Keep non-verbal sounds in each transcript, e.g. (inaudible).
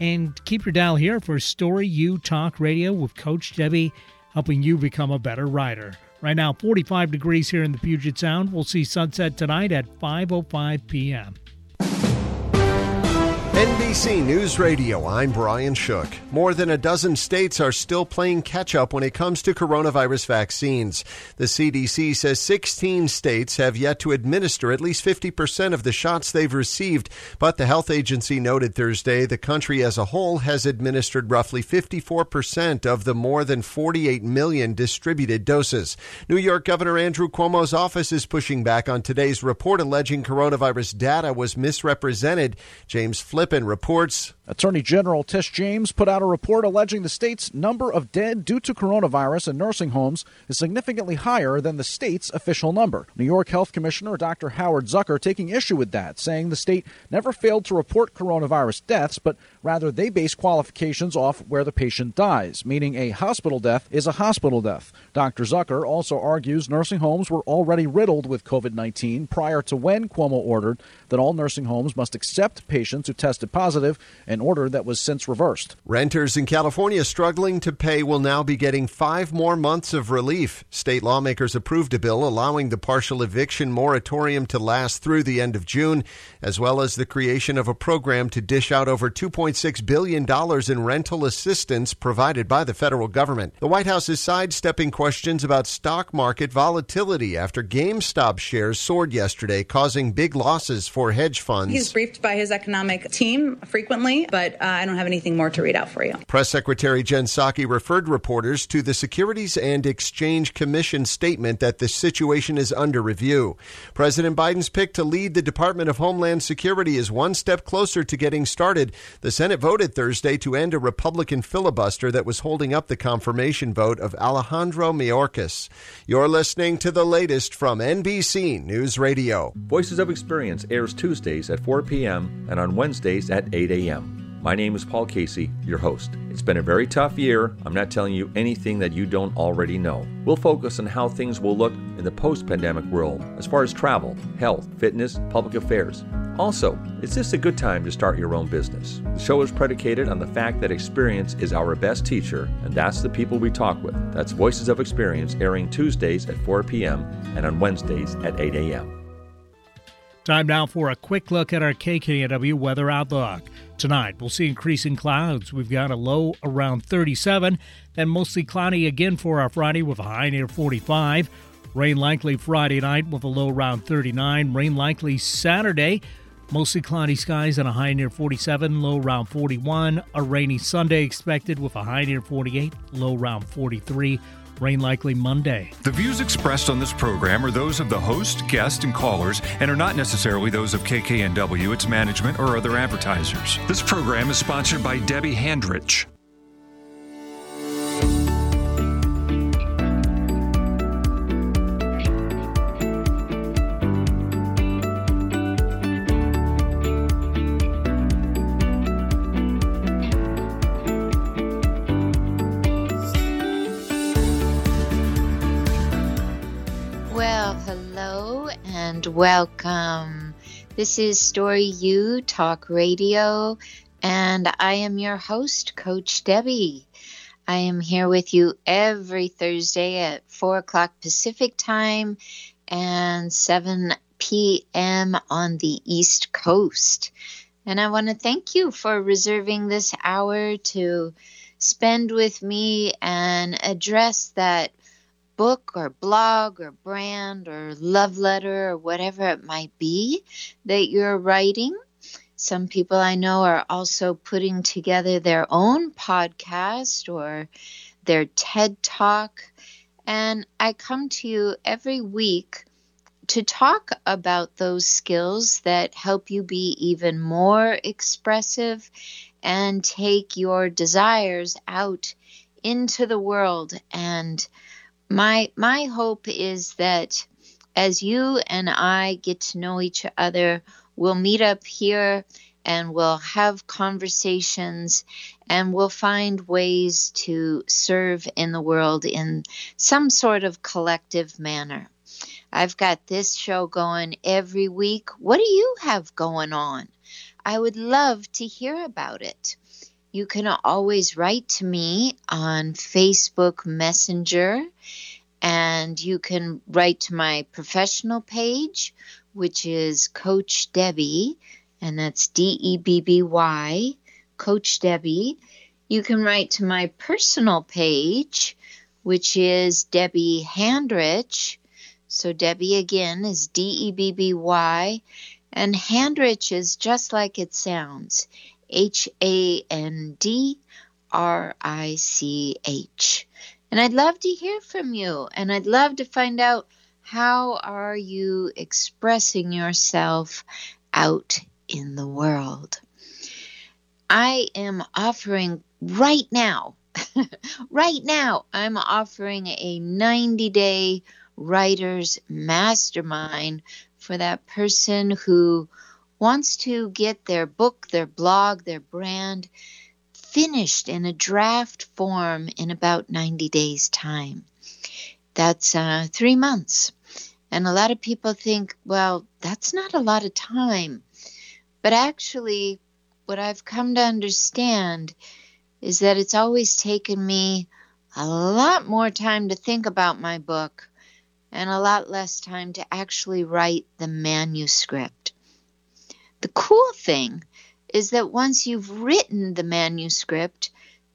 And keep your dial here for Story U Talk Radio with Coach Debby, helping you become a better rider. Right now, 45 degrees here in the Puget Sound. We'll see sunset tonight at 5:05 p.m. NBC News Radio, I'm Brian Shook. More than a dozen states are still playing catch up when it comes to coronavirus vaccines. The CDC says 16 states have yet to administer at least 50% of the shots they've received, but the health agency noted Thursday the country as a whole has administered roughly 54% of the more than 48 million distributed doses. New York Governor Andrew Cuomo's office is pushing back on today's report alleging coronavirus data was misrepresented. James Flip reports. Attorney General Tish James put out a report alleging the state's number of dead due to coronavirus in nursing homes is significantly higher than the state's official number. New York Health Commissioner Dr. Howard Zucker taking issue with that, saying the state never failed to report coronavirus deaths, but rather they base qualifications off where the patient dies, meaning a hospital death is a hospital death. Dr. Zucker also argues nursing homes were already riddled with COVID 19 prior to when Cuomo ordered that all nursing homes must accept patients who tested positive, an order that was since reversed. Renters in California struggling to pay will now be getting five more months of relief. State lawmakers approved a bill allowing the partial eviction moratorium to last through the end of June, as well as the creation of a program to dish out over $2.6 billion in rental assistance provided by the federal government. The White House is sidestepping questions about stock market volatility after GameStop shares soared yesterday, causing big losses for hedge funds. He's briefed by his economic team frequently, but uh, I don't have anything more to read out for you. Press Secretary Jen Psaki referred reporters to the Securities and Exchange Commission statement that the situation is under review. President Biden's pick to lead the Department of Homeland Security is one step closer to getting started. The Senate voted Thursday to end a Republican filibuster that was holding up the confirmation vote of Alejandro Mayorkas. You're listening to the latest from NBC News Radio. Voices of Experience airs Tuesdays at 4 p.m. and on Wednesdays at 8 a.m. My name is Paul Casey, your host. It's been a very tough year. I'm not telling you anything that you don't already know. We'll focus on how things will look in the post pandemic world as far as travel, health, fitness, public affairs. Also, is this a good time to start your own business? The show is predicated on the fact that experience is our best teacher, and that's the people we talk with. That's Voices of Experience airing Tuesdays at 4 p.m. and on Wednesdays at 8 a.m. Time now for a quick look at our KKNW weather outlook. Tonight, we'll see increasing clouds. We've got a low around 37, then mostly cloudy again for our Friday with a high near 45. Rain likely Friday night with a low around 39. Rain likely Saturday. Mostly cloudy skies and a high near 47, low around 41. A rainy Sunday expected with a high near 48, low around 43. Rain likely Monday. The views expressed on this program are those of the host, guest, and callers and are not necessarily those of KKNW, its management, or other advertisers. This program is sponsored by Debby Handrich. Welcome. This is Story U Talk Radio, and I am your host, Coach Debby. I am here with you every Thursday at 4 o'clock Pacific Time and 7 p.m. on the East Coast. And I want to thank you for reserving this hour to spend with me and address that book or blog or brand or love letter or whatever it might be that you're writing. Some people I know are also putting together their own podcast or their TED Talk. And I come to you every week to talk about those skills that help you be even more expressive and take your desires out into the world and my my hope is that as you and I get to know each other, we'll meet up here and we'll have conversations and we'll find ways to serve in the world in some sort of collective manner. I've got this show going every week. What do you have going on? I would love to hear about it. You can always write to me on Facebook Messenger, and you can write to my professional page, which is Coach Debby, and that's D E B B Y, Coach Debby. You can write to my personal page, which is Debby Handrich. So Debby again is D E B B Y, and Handrich is just like it sounds H A N D R I C H. And I'd love to hear from you, and I'd love to find out how are you expressing yourself out in the world. I am offering right now, (laughs) right now, I'm offering a 90 day writer's mastermind for that person who wants to get their book, their blog, their brand finished in a draft form in about 90 days' time. That's uh, three months. And a lot of people think, well, that's not a lot of time. But actually, what I've come to understand is that it's always taken me a lot more time to think about my book and a lot less time to actually write the manuscript. The cool thing is that once you've written the manuscript,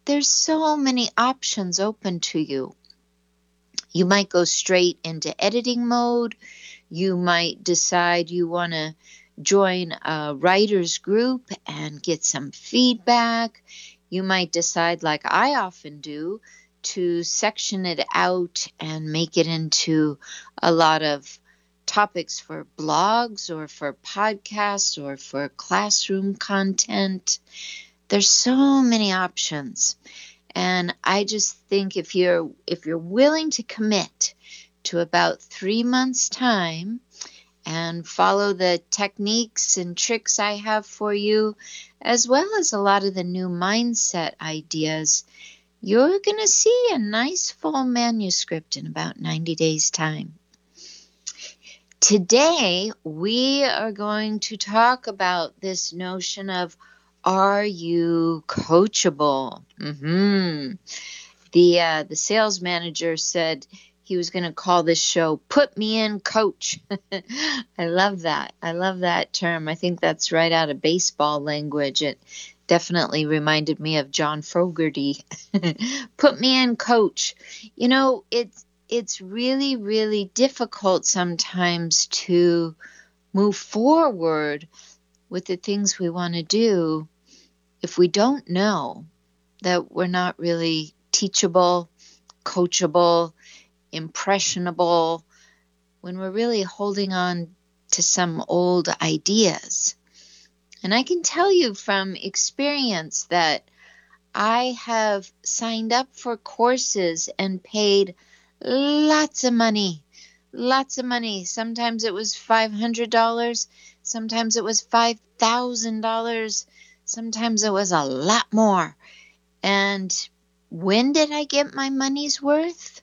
there's so many options open to you. You might go straight into editing mode. You might decide you want to join a writer's group and get some feedback. You might decide, like I often do, to section it out and make it into a lot of topics for blogs or for podcasts or for classroom content. There's so many options. And I just think if you're if you're willing to commit to about 3 months time and follow the techniques and tricks I have for you as well as a lot of the new mindset ideas, you're going to see a nice full manuscript in about 90 days time. Today, we are going to talk about this notion of are you coachable? Mm-hmm. The uh, the sales manager said he was going to call this show "Put Me In, Coach." (laughs) I love that. I love that term. I think that's right out of baseball language. It definitely reminded me of John Fogerty. (laughs) Put me in, Coach. You know, it's it's really, really difficult sometimes to move forward with the things we want to do if we don't know that we're not really teachable, coachable, impressionable, when we're really holding on to some old ideas. And I can tell you from experience that I have signed up for courses and paid lots of money. Lots of money. Sometimes it was $500. Sometimes it was $5,000. Sometimes it was a lot more. And when did I get my money's worth?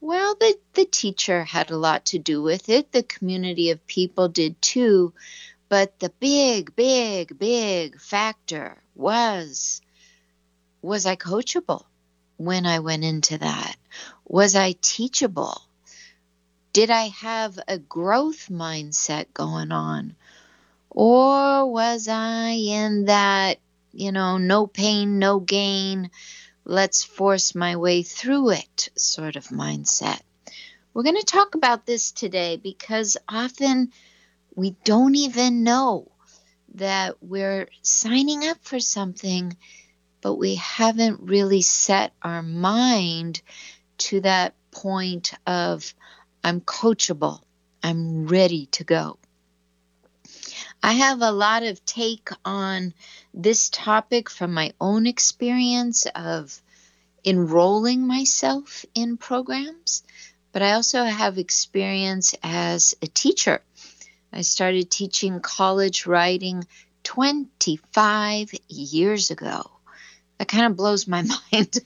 Well, the, the teacher had a lot to do with it. The community of people did too. But the big, big, big factor was was I coachable? when I went into that? Was I teachable? Did I have a growth mindset going on? Or was I in that, you know, no pain, no gain, let's force my way through it sort of mindset? We're going to talk about this today because often we don't even know that we're signing up for something but we haven't really set our mind to that point of I'm coachable, I'm ready to go. I have a lot of take on this topic from my own experience of enrolling myself in programs, but I also have experience as a teacher. I started teaching college writing 25 years ago that kind of blows my (laughs) mind.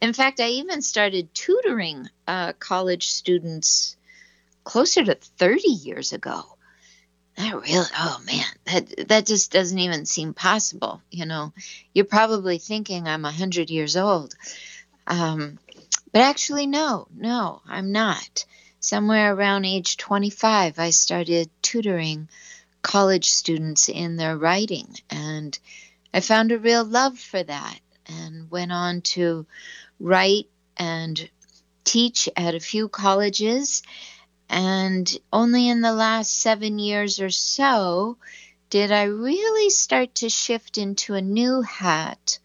In fact, I even started tutoring uh, college students closer to 30 years ago. that really oh man that that just doesn't even seem possible you know you're probably thinking i'm a hundred years old um, but actually no no i'm not somewhere around age 25 i started tutoring college students in their writing and i found a real love for that and went on to write and teach at a few colleges and only in the last seven years or so did I really start to shift into a new hat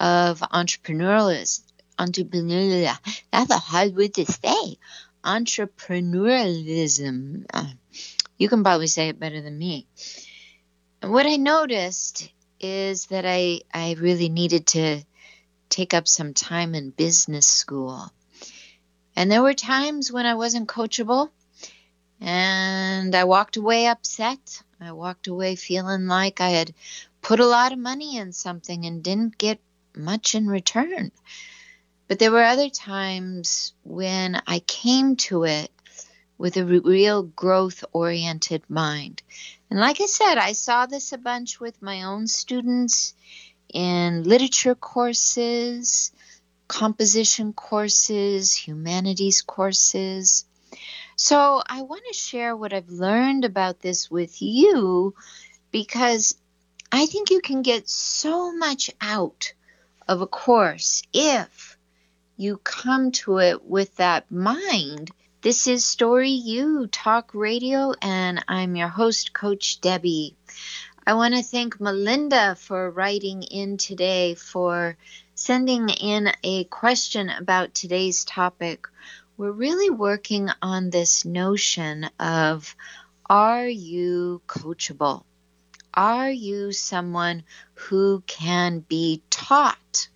of entrepreneurialism. Entrepreneurial. That's a hard word to say. Entrepreneurialism. Uh, you can probably say it better than me. And what I noticed is that I, I really needed to take up some time in business school. And there were times when I wasn't coachable and I walked away upset. I walked away feeling like I had put a lot of money in something and didn't get much in return. But there were other times when I came to it with a real growth oriented mind. And like I said, I saw this a bunch with my own students in literature courses, composition courses, humanities courses. So I want to share what I've learned about this with you because I think you can get so much out of a course if you come to it with that mind. This is Story U Talk Radio, and I'm your host, Coach Debby. I want to thank Melinda for writing in today, for sending in a question about today's topic. We're really working on this notion of are you coachable? Are you someone who can be taught?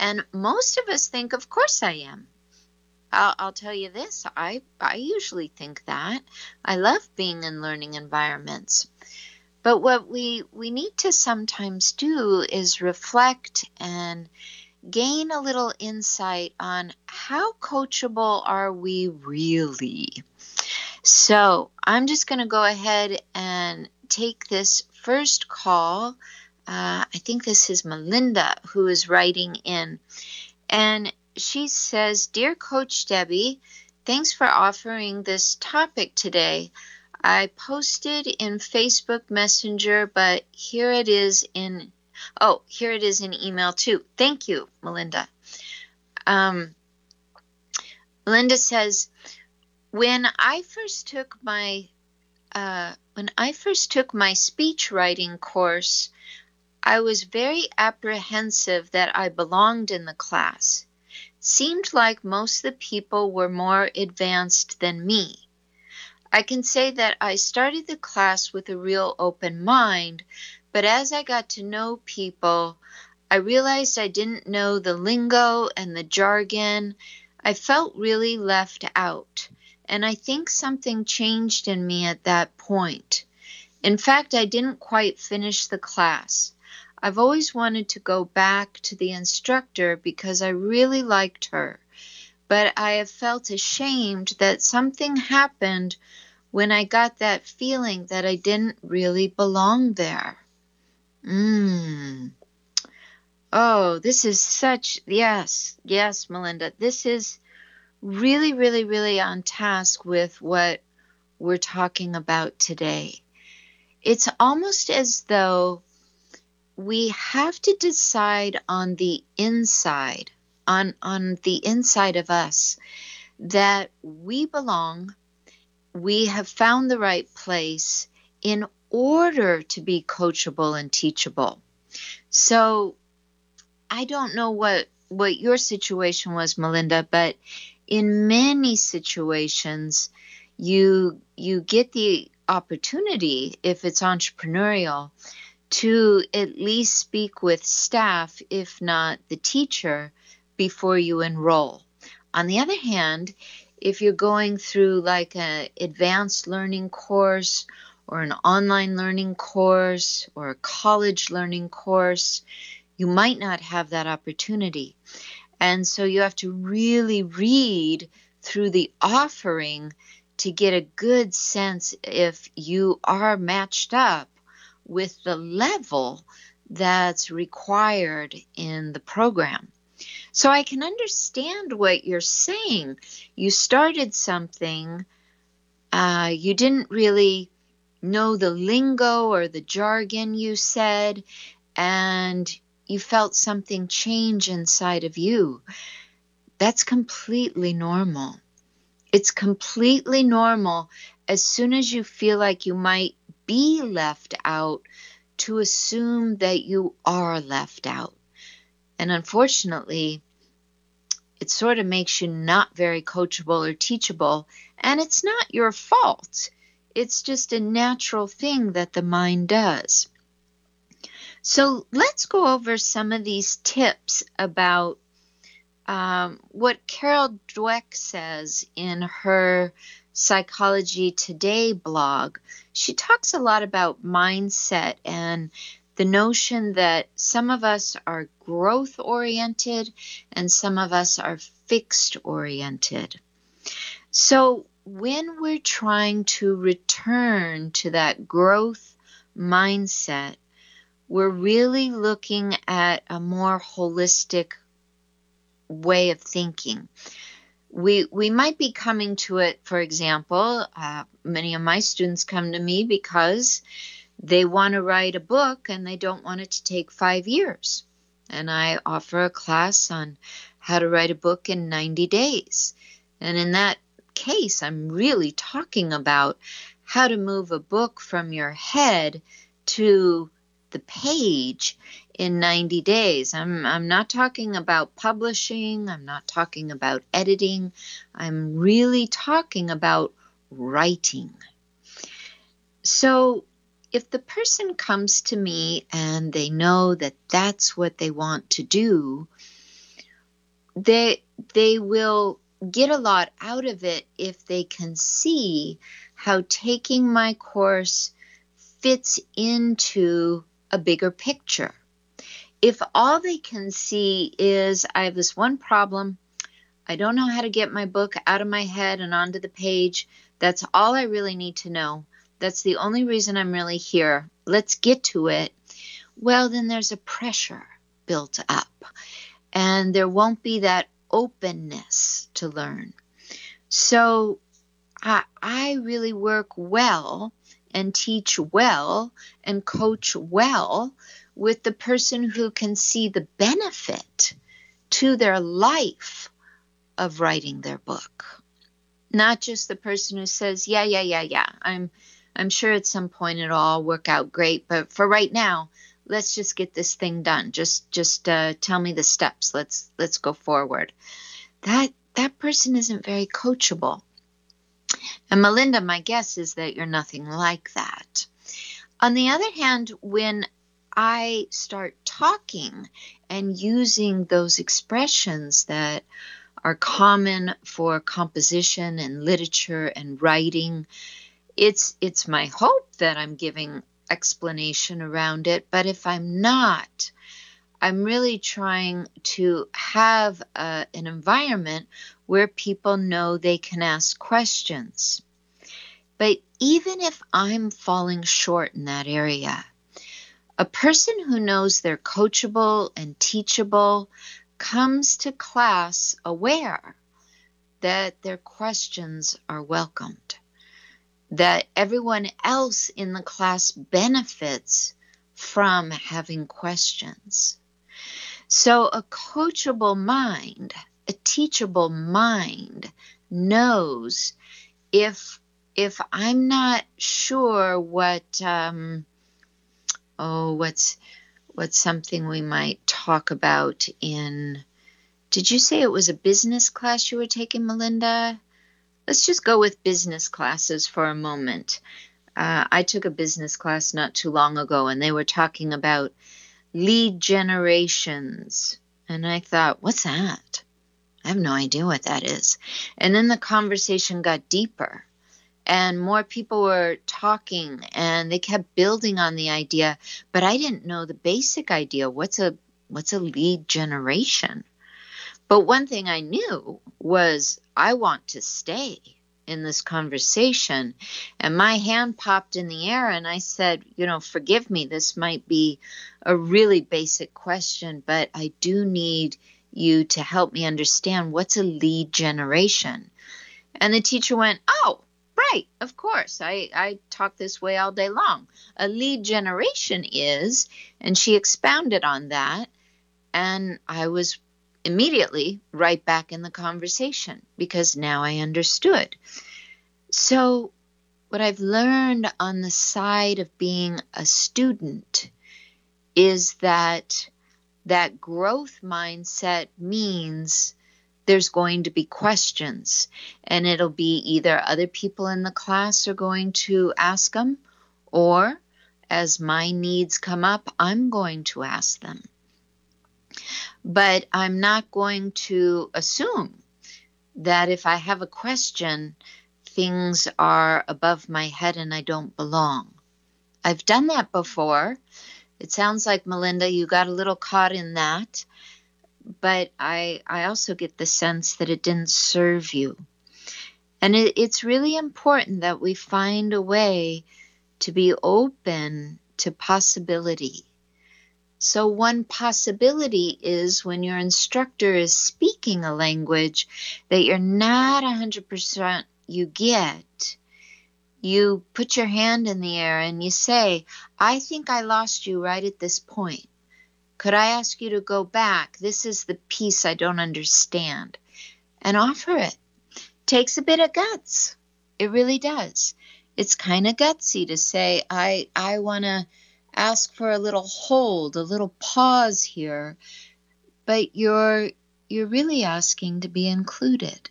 And most of us think, of course I am. I'll, I'll, tell you this I, I usually think that. I love being in learning environments. But what we, we need to sometimes do is reflect and gain a little insight on how coachable are we really. So I'm just going to go ahead and take this first call. Uh, I think this is Melinda who is writing in. And she says, Dear Coach Debby, thanks for offering this topic today. I posted in Facebook Messenger, but here it is in oh, here it is in email too. Thank you, Melinda. Um, Melinda says, when I first took my uh, when I first took my speech writing course, I was very apprehensive that I belonged in the class. Seemed like most of the people were more advanced than me. I can say that I started the class with a real open mind, but as I got to know people, I realized I didn't know the lingo and the jargon. I felt really left out, and I think something changed in me at that point. In fact, I didn't quite finish the class. I've always wanted to go back to the instructor because I really liked her, but I have felt ashamed that something happened when I got that feeling that I didn't really belong there. Mmm. Oh, this is such, yes, yes, Melinda. This is really, really, really on task with what we're talking about today. It's almost as though we have to decide on the inside, on, on the inside of us, that we belong we have found the right place in order to be coachable and teachable. So I don't know what what your situation was Melinda, but in many situations you you get the opportunity if it's entrepreneurial to at least speak with staff if not the teacher before you enroll. On the other hand, if you're going through like an advanced learning course or an online learning course or a college learning course, you might not have that opportunity. And so you have to really read through the offering to get a good sense if you are matched up with the level that's required in the program. So I can understand what you're saying. You started something, uh, you didn't really know the lingo or the jargon you said, and you felt something change inside of you. That's completely normal. It's completely normal as soon as you feel like you might be left out to assume that you are left out. And unfortunately, it sort of makes you not very coachable or teachable. And it's not your fault, it's just a natural thing that the mind does. So let's go over some of these tips about um, what Carol Dweck says in her Psychology Today blog. She talks a lot about mindset and the notion that some of us are growth oriented and some of us are fixed oriented. So, when we're trying to return to that growth mindset, we're really looking at a more holistic way of thinking. We, we might be coming to it, for example, uh, many of my students come to me because they want to write a book and they don't want it to take five years. And I offer a class on how to write a book in 90 days. And in that case, I'm really talking about how to move a book from your head to the page in 90 days. I'm, I'm not talking about publishing, I'm not talking about editing, I'm really talking about writing. So, if the person comes to me and they know that that's what they want to do, they they will get a lot out of it if they can see how taking my course fits into a bigger picture. If all they can see is I have this one problem, I don't know how to get my book out of my head and onto the page, that's all I really need to know. That's the only reason I'm really here. Let's get to it. Well, then there's a pressure built up, and there won't be that openness to learn. So I, I really work well and teach well and coach well with the person who can see the benefit to their life of writing their book. Not just the person who says, "Yeah, yeah, yeah, yeah. I'm I'm sure at some point it'll all work out great, but for right now, let's just get this thing done. Just just uh, tell me the steps. Let's let's go forward." That that person isn't very coachable. And Melinda, my guess is that you're nothing like that. On the other hand, when I start talking and using those expressions that are common for composition and literature and writing, it's it's my hope that I'm giving explanation around it, but if I'm not, I'm really trying to have an environment where people know they can ask questions. But even if I'm falling short in that area, a person who knows they're coachable and teachable comes to class aware that their questions are welcomed, that everyone else in the class benefits from having questions. So, a coachable mind a teachable mind knows if if I'm not sure what um, oh what's what's something we might talk about in did you say it was a business class you were taking Melinda? Let's just go with business classes for a moment. Uh, I took a business class not too long ago and they were talking about lead generations. And I thought, what's that? I have no idea what that is. And then the conversation got deeper and more people were talking and they kept building on the idea, but I didn't know the basic idea. What's a what's a lead generation? But one thing I knew was I want to stay. in this conversation. And my hand popped in the air, and I said, You know, forgive me, this might be a really basic question, but I do need you to help me understand what's a lead generation. And the teacher went, Oh, right, of course. I, I talk this way all day long. A lead generation is, and she expounded on that. And I was immediately right back in the conversation because now I understood. So, what I've learned on the side of being a student is that that growth mindset means there's going to be questions and it'll be either other people in the class are going to ask them or as my needs come up i'm going to ask them but I'm not going to assume that if I have a question, things are above my head and I don't belong. I've done that before. It sounds like Melinda, you got a little caught in that, but I I also get the sense that it didn't serve you. And it, it's really important that we find a way to be open to possibility so, one possibility is when your instructor is speaking a language that you're not 100% you get, you put your hand in the air and you say, I think I lost you right at this point. Could I ask you to go back? This is the piece I don't understand. And offer it. Takes a bit of guts. It really does. It's kind of gutsy to say, I, I want to ask for a little hold, a little pause here, but you're you're really asking to be included.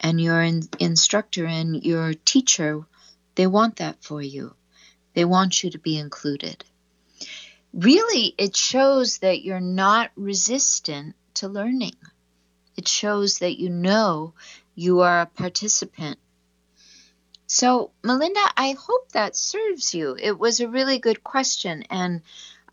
And your in, instructor and your teacher, they want that for you. They want you to be included. Really, it shows that you're not resistant to learning. It shows that you know you are a participant so, Melinda, I hope that serves you. It was a really good question, and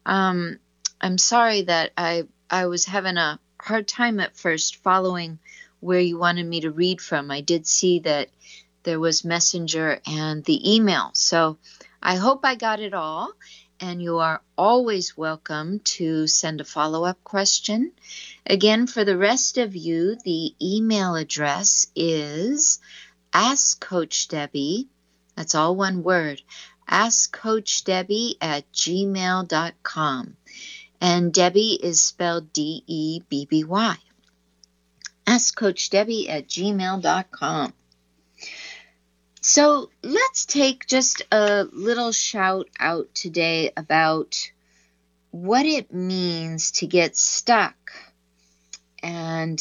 um, I'm sorry that I I was having a hard time at first following where you wanted me to read from. I did see that there was Messenger and the email, so I hope I got it all. And you are always welcome to send a follow up question. Again, for the rest of you, the email address is Ask Coach Debby, that's all one word, Ask Coach Debby at gmail.com. And Debby is spelled D E B B Y. Ask Coach Debby at gmail.com. So let's take just a little shout out today about what it means to get stuck and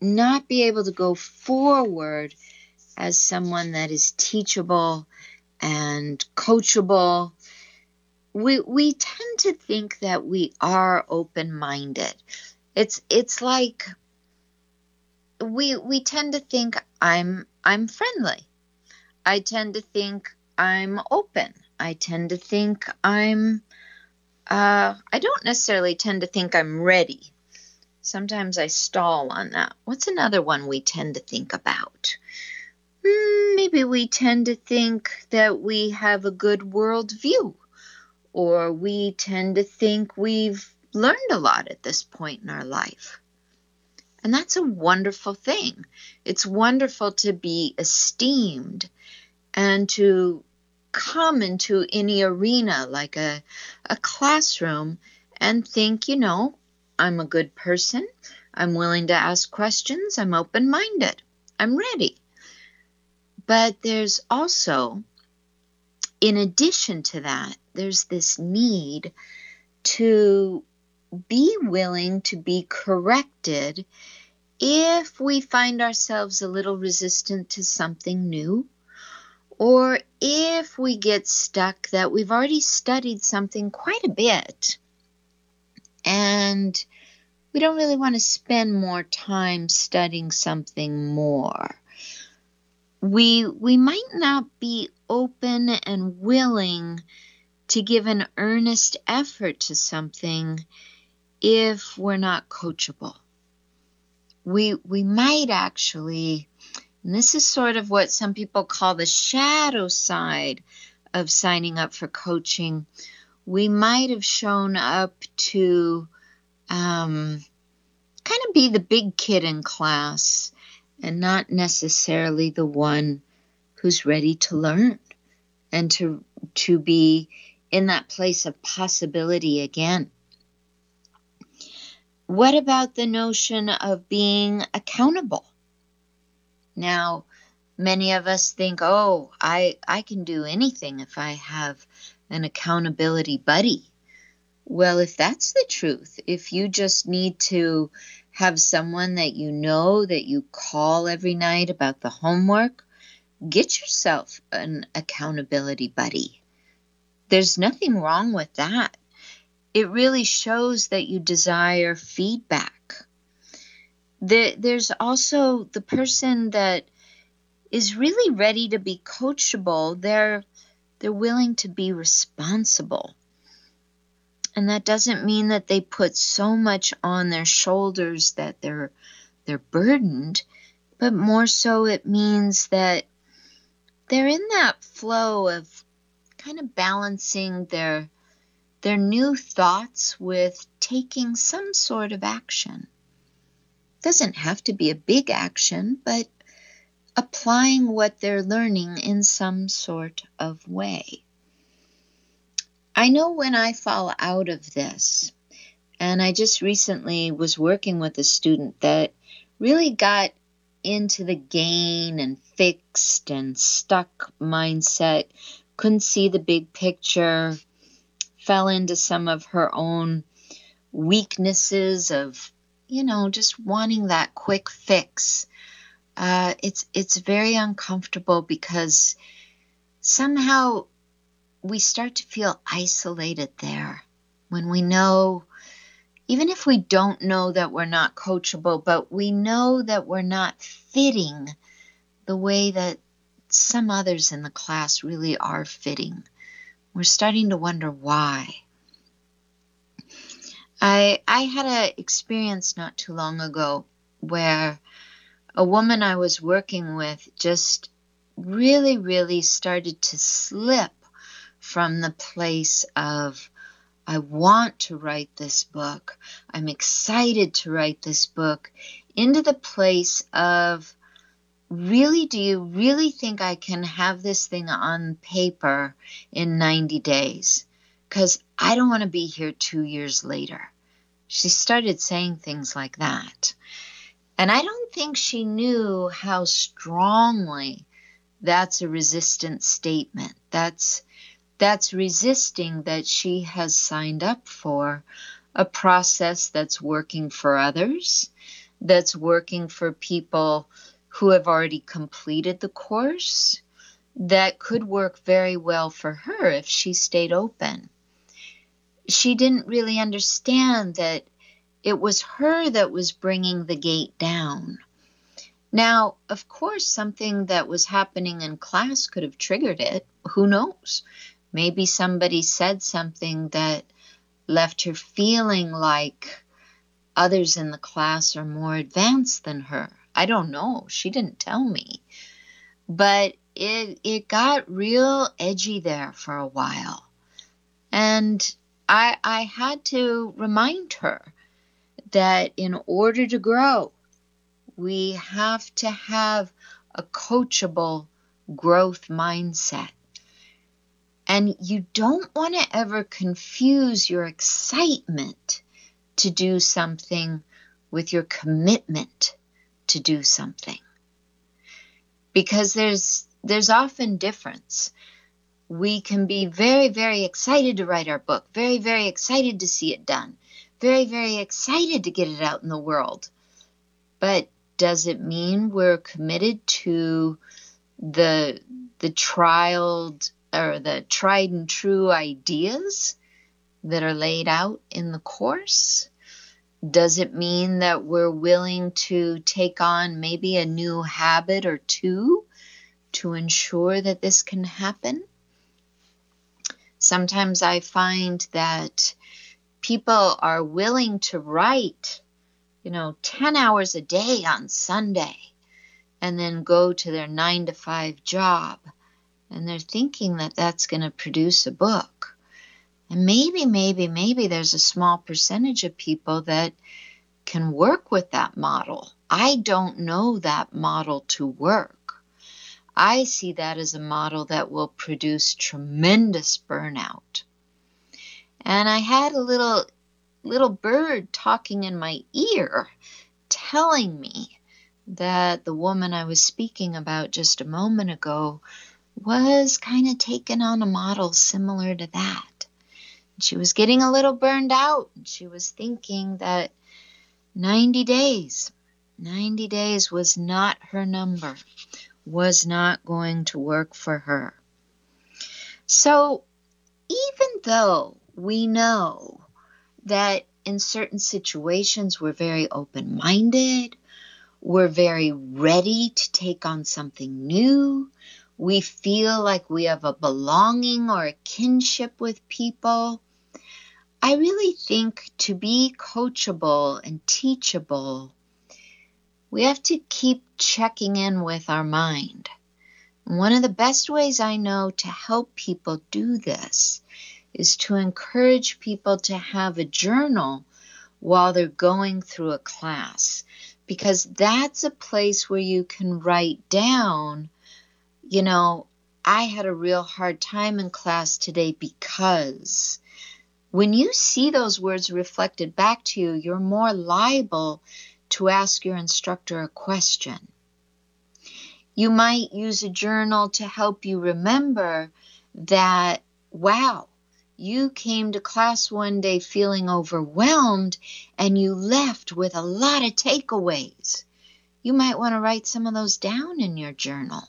not be able to go forward as someone that is teachable and coachable. We, we tend to think that we are open-minded. It's it's like we we tend to think I'm I'm friendly. I tend to think I'm open. I tend to think I'm uh, I don't necessarily tend to think I'm ready. Sometimes I stall on that. What's another one we tend to think about? Hmm, maybe we tend to think that we have a good world view, or we tend to think we've learned a lot at this point in our life. And that's a wonderful thing. It's wonderful to be esteemed and to come into any arena like a, a classroom and think, you know, I'm a good person. I'm willing to ask questions. I'm open minded. I'm ready. But there's also, in addition to that, there's this need to be willing to be corrected if we find ourselves a little resistant to something new, or if we get stuck that we've already studied something quite a bit and we don't really want to spend more time studying something more we we might not be open and willing to give an earnest effort to something if we're not coachable. We we might actually And this is sort of what some people call the shadow side of signing up for coaching. We might have shown up to um, kind of be the big kid in class and not necessarily the one who's ready to learn and to to be in that place of possibility again. What about the notion of being accountable? Now, many of us think, "Oh, I I can do anything if I have an accountability buddy." Well, if that's the truth, if you just need to have someone that you know that you call every night about the homework, get yourself an accountability buddy. There's nothing wrong with that. It really shows that you desire feedback. there's also the person that is really ready to be coachable. They're they're willing to be responsible. And that doesn't mean that they put so much on their shoulders that they're they're burdened, but more so it means that they're in that flow of kind of balancing their their new thoughts with taking some sort of action. Doesn't have to be a big action, but applying what they're learning in some sort of way. I know when I fall out of this, and I just recently was working with a student that really got into the gain and fixed and stuck mindset, couldn't see the big picture, fell into some of her own weaknesses of, you know, just wanting that quick fix. Uh, it's it's very uncomfortable because somehow we start to feel isolated there when we know, even if we don't know that we're not coachable, but we know that we're not fitting the way that some others in the class really are fitting. We're starting to wonder why. I I had an experience not too long ago where a woman I was working with just really really started to slip from the place of, I want to write this book, I'm excited to write this book, into the place of, really, do you really think I can have this thing on paper in 90 days? Because I don't want to be here two years later. She started saying things like that. And I don't think she knew how strongly that's a resistant statement. That's that's resisting that she has signed up for a process that's working for others, that's working for people who have already completed the course, that could work very well for her if she stayed open. She didn't really understand that it was her that was bringing the gate down. Now, of course, something that was happening in class could have triggered it. Who knows? Maybe somebody said something that left her feeling like others in the class are more advanced than her. I don't know. She didn't tell me. But it it got real edgy there for a while. And I I had to remind her that in order to grow, we have to have a coachable growth mindset. And you don't want to ever confuse your excitement to do something with your commitment to do something. Because there's there's often difference. We can be very very excited to write our book, very very excited to see it done, very very excited to get it out in the world. But does it mean we're committed to the the trialed or the tried and true ideas that are laid out in the course? Does it mean that we're willing to take on maybe a new habit or two to ensure that this can happen? Sometimes I find that people are willing to write, you know, 10 hours a day on Sunday and then go to their nine to five job. And they're thinking that that's going to produce a book. And maybe, maybe, maybe there's a small percentage of people that can work with that model. I don't know that model to work. I see that as a model that will produce tremendous burnout. And I had a little little bird talking in my ear telling me that the woman I was speaking about just a moment ago was kind of taken on a model similar to that. She was getting a little burned out. She was thinking that 90 days, 90 days was not her number, was not going to work for her. So even though we know that in certain situations we're very open minded, we're very ready to take on something new. We feel like we have a belonging or a kinship with people. I really think to be coachable and teachable, we have to keep checking in with our mind. One of the best ways I know to help people do this is to encourage people to have a journal while they're going through a class because that's a place where you can write down, you know, I had a real hard time in class today because when you see those words reflected back to you, you're more liable to ask your instructor a question. You might use a journal to help you remember that, wow, you came to class one day feeling overwhelmed and you left with a lot of takeaways. You might want to write some of those down in your journal,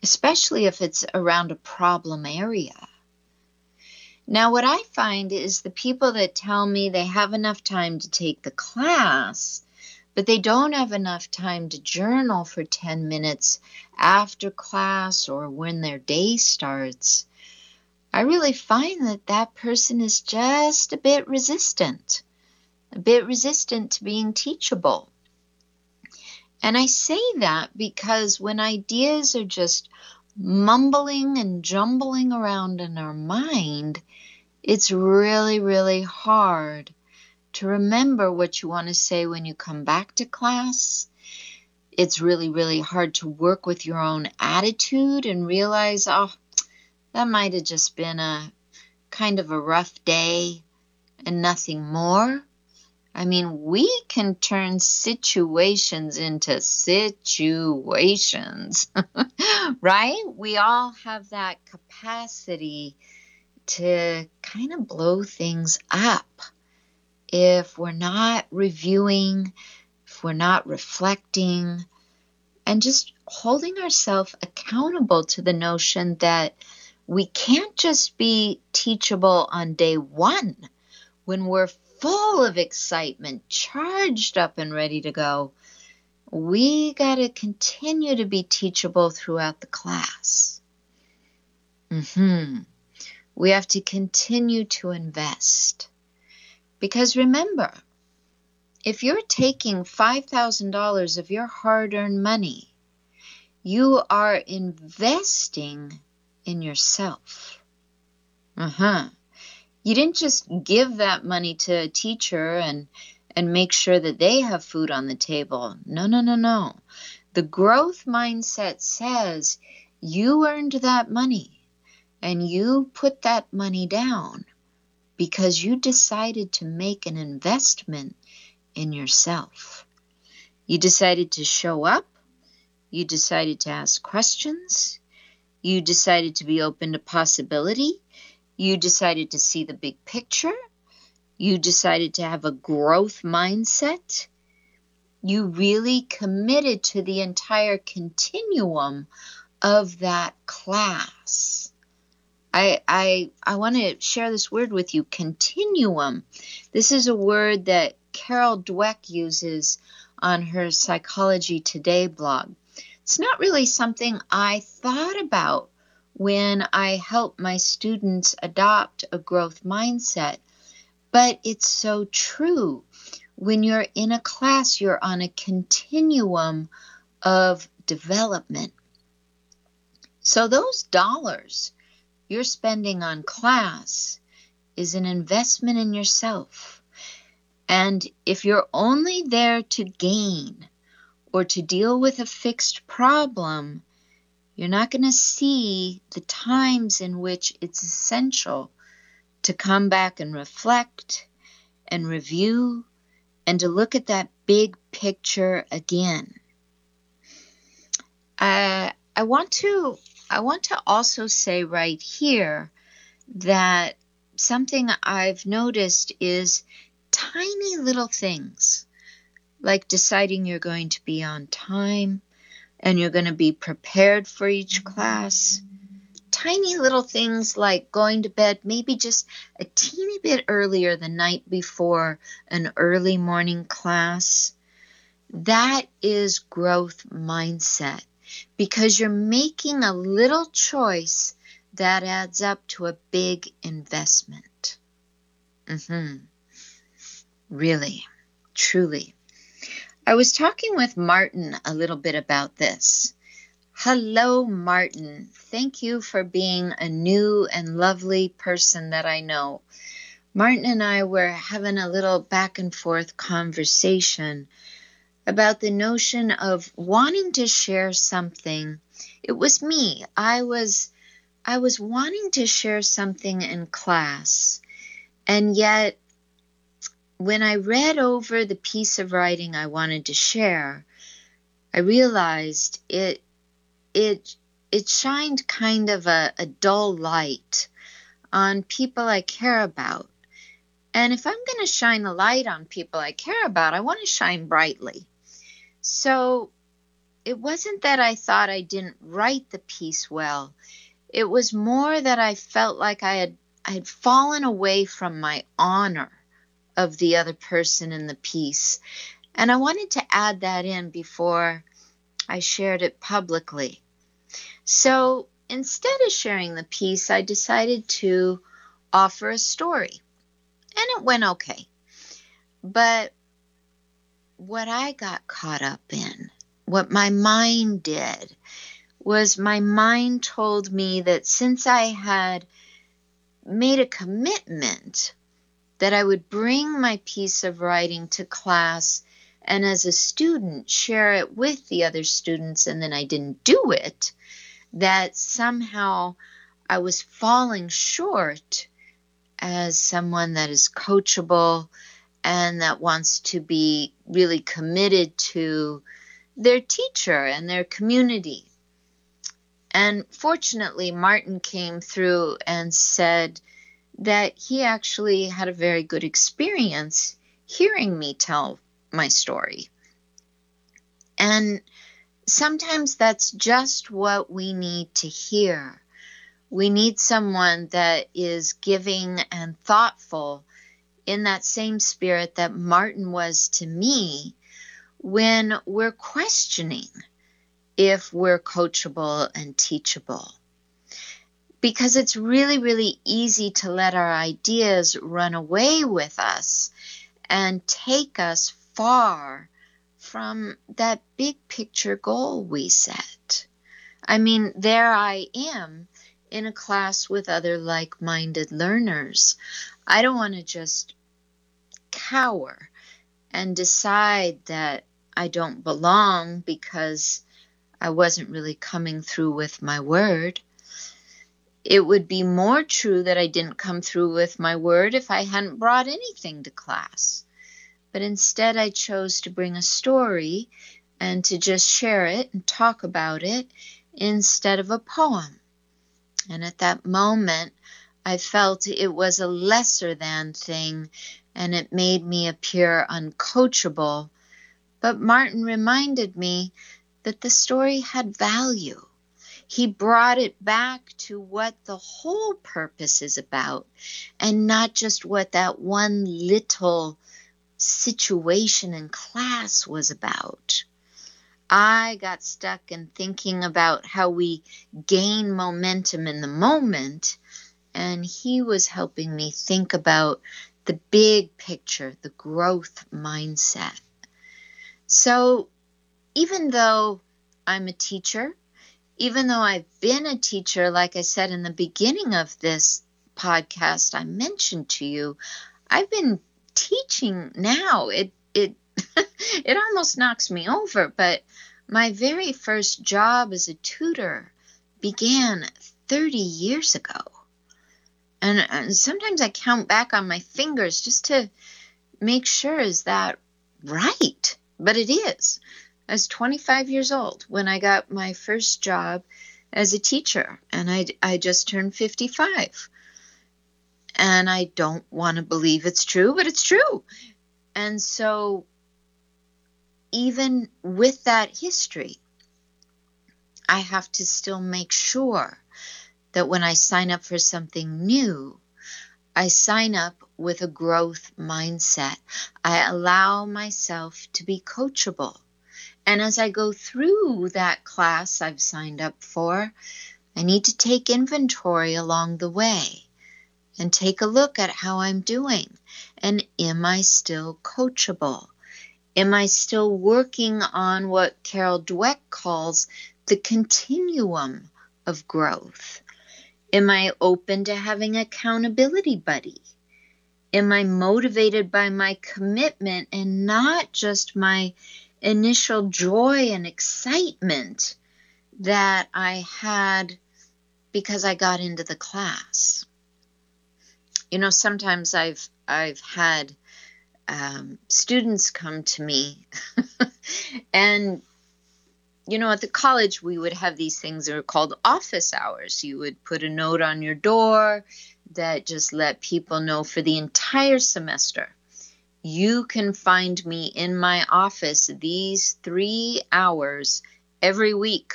especially if it's around a problem area. Now, what I find is the people that tell me they have enough time to take the class, but they don't have enough time to journal for 10 minutes after class or when their day starts I really find that that person is just a bit resistant, a bit resistant to being teachable. And I say that because when ideas are just mumbling and jumbling around in our mind, it's really, really hard to remember what you want to say when you come back to class. It's really, really hard to work with your own attitude and realize, oh, that might have just been a kind of a rough day and nothing more. I mean, we can turn situations into situations, (laughs) right? We all have that capacity to kind of blow things up if we're not reviewing, if we're not reflecting, and just holding ourselves accountable to the notion that we can't just be teachable on day one when we're full of excitement, charged up and ready to go. We got to continue to be teachable throughout the class. Mm-hmm. We have to continue to invest. Because remember, if you're taking $5,000 of your hard earned money, you are investing in yourself. Uh huh. You didn't just give that money to a teacher and and make sure that they have food on the table. No, no, no, no. The growth mindset says you earned that money and you put that money down because you decided to make an investment in yourself. You decided to show up. You decided to ask questions. You decided to be open to possibility. You decided to see the big picture. You decided to have a growth mindset. You really committed to the entire continuum of that class. I, I, I want to share this word with you continuum. This is a word that Carol Dweck uses on her Psychology Today blog. It's not really something I thought about when I help my students adopt a growth mindset, but it's so true. When you're in a class, you're on a continuum of development. So, those dollars you're spending on class is an investment in yourself. And if you're only there to gain or to deal with a fixed problem, you're not going to see the times in which it's essential to come back and reflect and review and to look at that big picture again. Uh, I want to I want to also say right here that something I've noticed is tiny little things like deciding you're going to be on time and you're going to be prepared for each class. Tiny little things like going to bed maybe just a teeny bit earlier the night before an early morning class. That is growth mindset because you're making a little choice that adds up to a big investment. Mm-hmm. Really, truly. I was talking with Martin a little bit about this. Hello, Martin. Thank you for being a new and lovely person that I know. Martin and I were having a little back and forth conversation about the notion of wanting to share something. It was me. I was I was wanting to share something in class. And yet when I read over the piece of writing I wanted to share, I realized it it it shined kind of a, a dull light on people I care about. And if I'm going to shine a light on people I care about, I want to shine brightly. So it wasn't that I thought I didn't write the piece well. It was more that I felt like I had I had fallen away from my honor of the other person in the piece. And I wanted to add that in before I shared it publicly. So instead of sharing the piece, I decided to offer a story. And it went okay. But what I got caught up in, what my mind did, was my mind told me that since I had made a commitment that I would bring my piece of writing to class and as a student share it with the other students, and then I didn't do it, that somehow I was falling short as someone that is coachable and that wants to be really committed to their teacher and their community. And fortunately, Martin came through and said that he actually had a very good experience hearing me tell my story. And sometimes that's just what we need to hear. We need someone that is giving and thoughtful in that same spirit that Martin was to me when we're questioning if we're coachable and teachable. Because it's really, really easy to let our ideas run away with us and take us far from that big picture goal we set. I mean, there I am in a class with other like minded learners. I don't want to just cower and decide that I don't belong because I wasn't really coming through with my word. It would be more true that I didn't come through with my word if I hadn't brought anything to class. But instead, I chose to bring a story and to just share it and talk about it instead of a poem. And at that moment, I felt it was a lesser than thing and it made me appear uncoachable. But Martin reminded me that the story had value. He brought it back to what the whole purpose is about and not just what that one little situation in class was about. I got stuck in thinking about how we gain momentum in the moment, and he was helping me think about the big picture, the growth mindset. So, even though I'm a teacher. Even though I've been a teacher, like I said in the beginning of this podcast, I mentioned to you, I've been teaching now. It it (laughs) it almost knocks me over, but my very first job as a tutor began 30 years ago. And, and sometimes I count back on my fingers just to make sure is that right? But it is. I was 25 years old when I got my first job as a teacher, and I, I just turned 55. And I don't want to believe it's true, but it's true. And so, even with that history, I have to still make sure that when I sign up for something new, I sign up with a growth mindset. I allow myself to be coachable. And as I go through that class I've signed up for, I need to take inventory along the way and take a look at how I'm doing. And am I still coachable? Am I still working on what Carol Dweck calls the continuum of growth? Am I open to having accountability buddy? Am I motivated by my commitment and not just my initial joy and excitement that I had because I got into the class? You know, sometimes I've I've had um, students come to me (laughs) and you know, at the college, we would have these things that are called office hours. You would put a note on your door that just let people know for the entire semester. You can find me in my office these three hours every week,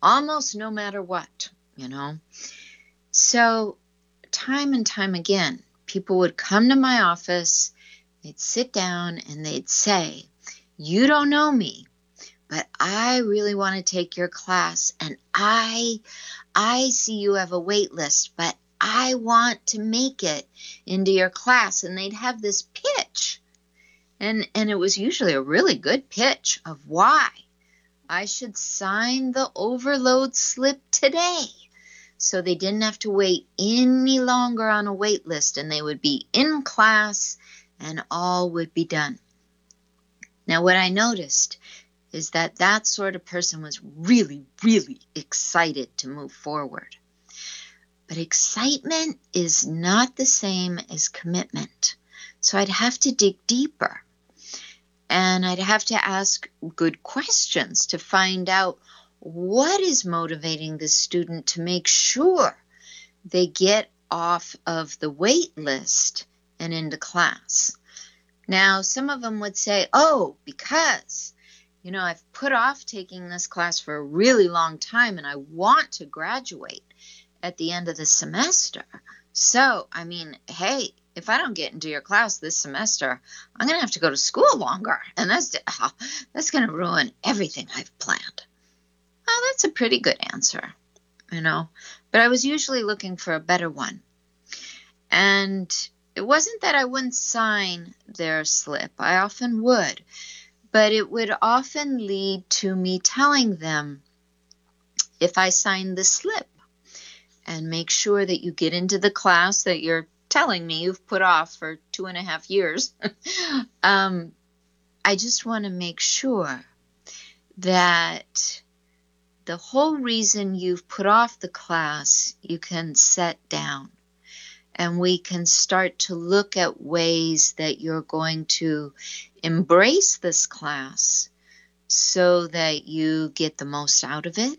almost no matter what, you know. So, time and time again, people would come to my office, they'd sit down, and they'd say, You don't know me, but I really want to take your class and I I see you have a wait list, but I want to make it into your class and they'd have this pitch. And and it was usually a really good pitch of why I should sign the overload slip today. So they didn't have to wait any longer on a wait list and they would be in class and all would be done. Now, what I noticed is that that sort of person was really, really excited to move forward. But excitement is not the same as commitment. So I'd have to dig deeper. And I'd have to ask good questions to find out what is motivating the student to make sure they get off of the wait list and into class. Now, some of them would say, oh, because you know, I've put off taking this class for a really long time and I want to graduate at the end of the semester. So, I mean, hey, if I don't get into your class this semester, I'm going to have to go to school longer. And that's, (laughs) oh, that's going to ruin everything I've planned. Well, that's a pretty good answer, you know, but I was usually looking for a better one. And it wasn't that I wouldn't sign their slip, I often would but it would often lead to me telling them if I sign the slip and make sure that you get into the class that you're telling me you've put off for two and a half years. (laughs) um, I just want to make sure that the whole reason you've put off the class you can set down and we can start to look at ways that you're going to embrace this class so that you get the most out of it,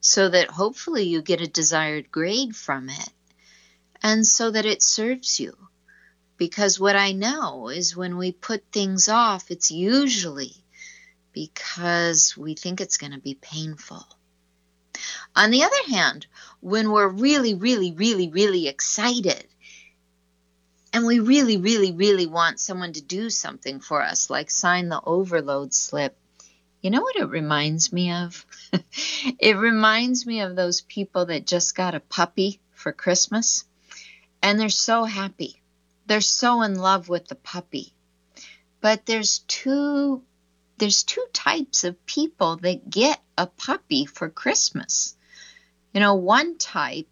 so that hopefully you get a desired grade from it, and so that it serves you. Because what I know is when we put things off, it's usually because we think it's going to be painful. On the other hand, when we're really, really, really, really excited and we really, really, really want someone to do something for us, like sign the overload slip. You know what it reminds me of? (laughs) it reminds me of those people that just got a puppy for Christmas and they're so happy. They're so in love with the puppy. But there's two there's two types of people that get a puppy for Christmas. You know, one type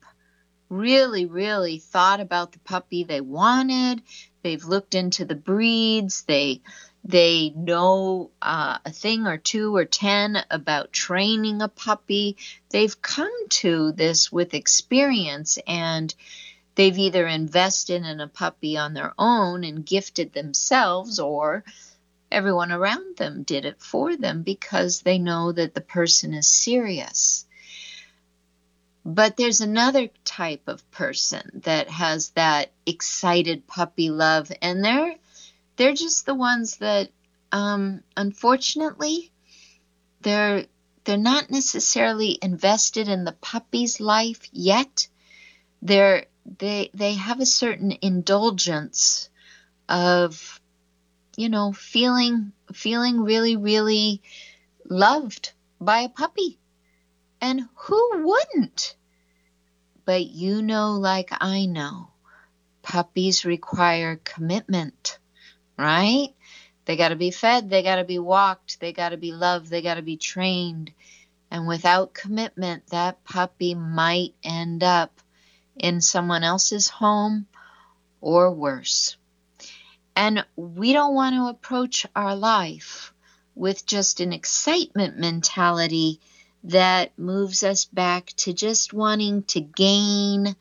really, really thought about the puppy they wanted. They've looked into the breeds. They they know uh, a thing or two or ten about training a puppy. They've come to this with experience and they've either invested in a puppy on their own and gifted themselves or everyone around them did it for them because they know that the person is serious. But there's another type of person that has that excited puppy love, and they're they're just the ones that, um, unfortunately, they're they're not necessarily invested in the puppy's life yet. They're they they have a certain indulgence of you know feeling feeling really really loved by a puppy and who wouldn't? But you know, like I know, puppies require commitment, right? They got to be fed, they got to be walked, they got to be loved, they got to be trained. And without commitment, that puppy might end up in someone else's home or worse. And we don't want to approach our life with just an excitement mentality that moves us back to just wanting to gain.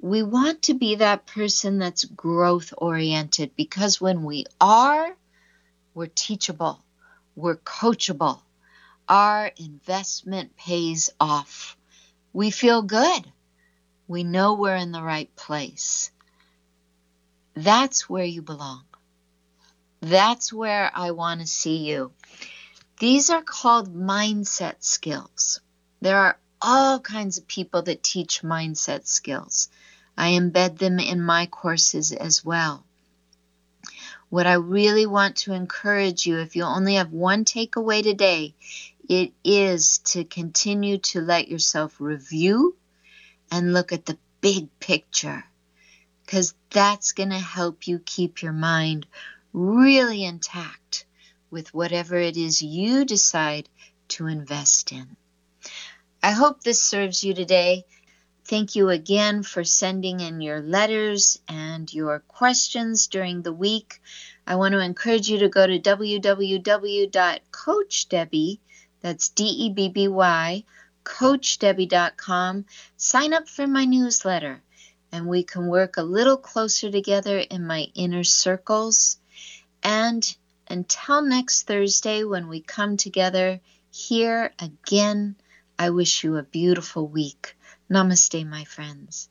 We want to be that person that's growth oriented because when we are, we're teachable, we're coachable. Our investment pays off. We feel good. We know we're in the right place. That's where you belong. That's where I want to see you. These are called mindset skills. There are all kinds of people that teach mindset skills. I embed them in my courses as well. What I really want to encourage you, if you only have one takeaway today, it is to continue to let yourself review and look at the big picture because that's going to help you keep your mind really intact with whatever it is you decide to invest in. I hope this serves you today. Thank you again for sending in your letters and your questions during the week. I want to encourage you to go to www.coachdebby, that's D E B B Y, coachdebby.com. Sign up for my newsletter, and we can work a little closer together in my inner circles. And until next Thursday, when we come together here again, I wish you a beautiful week. Namaste, my friends.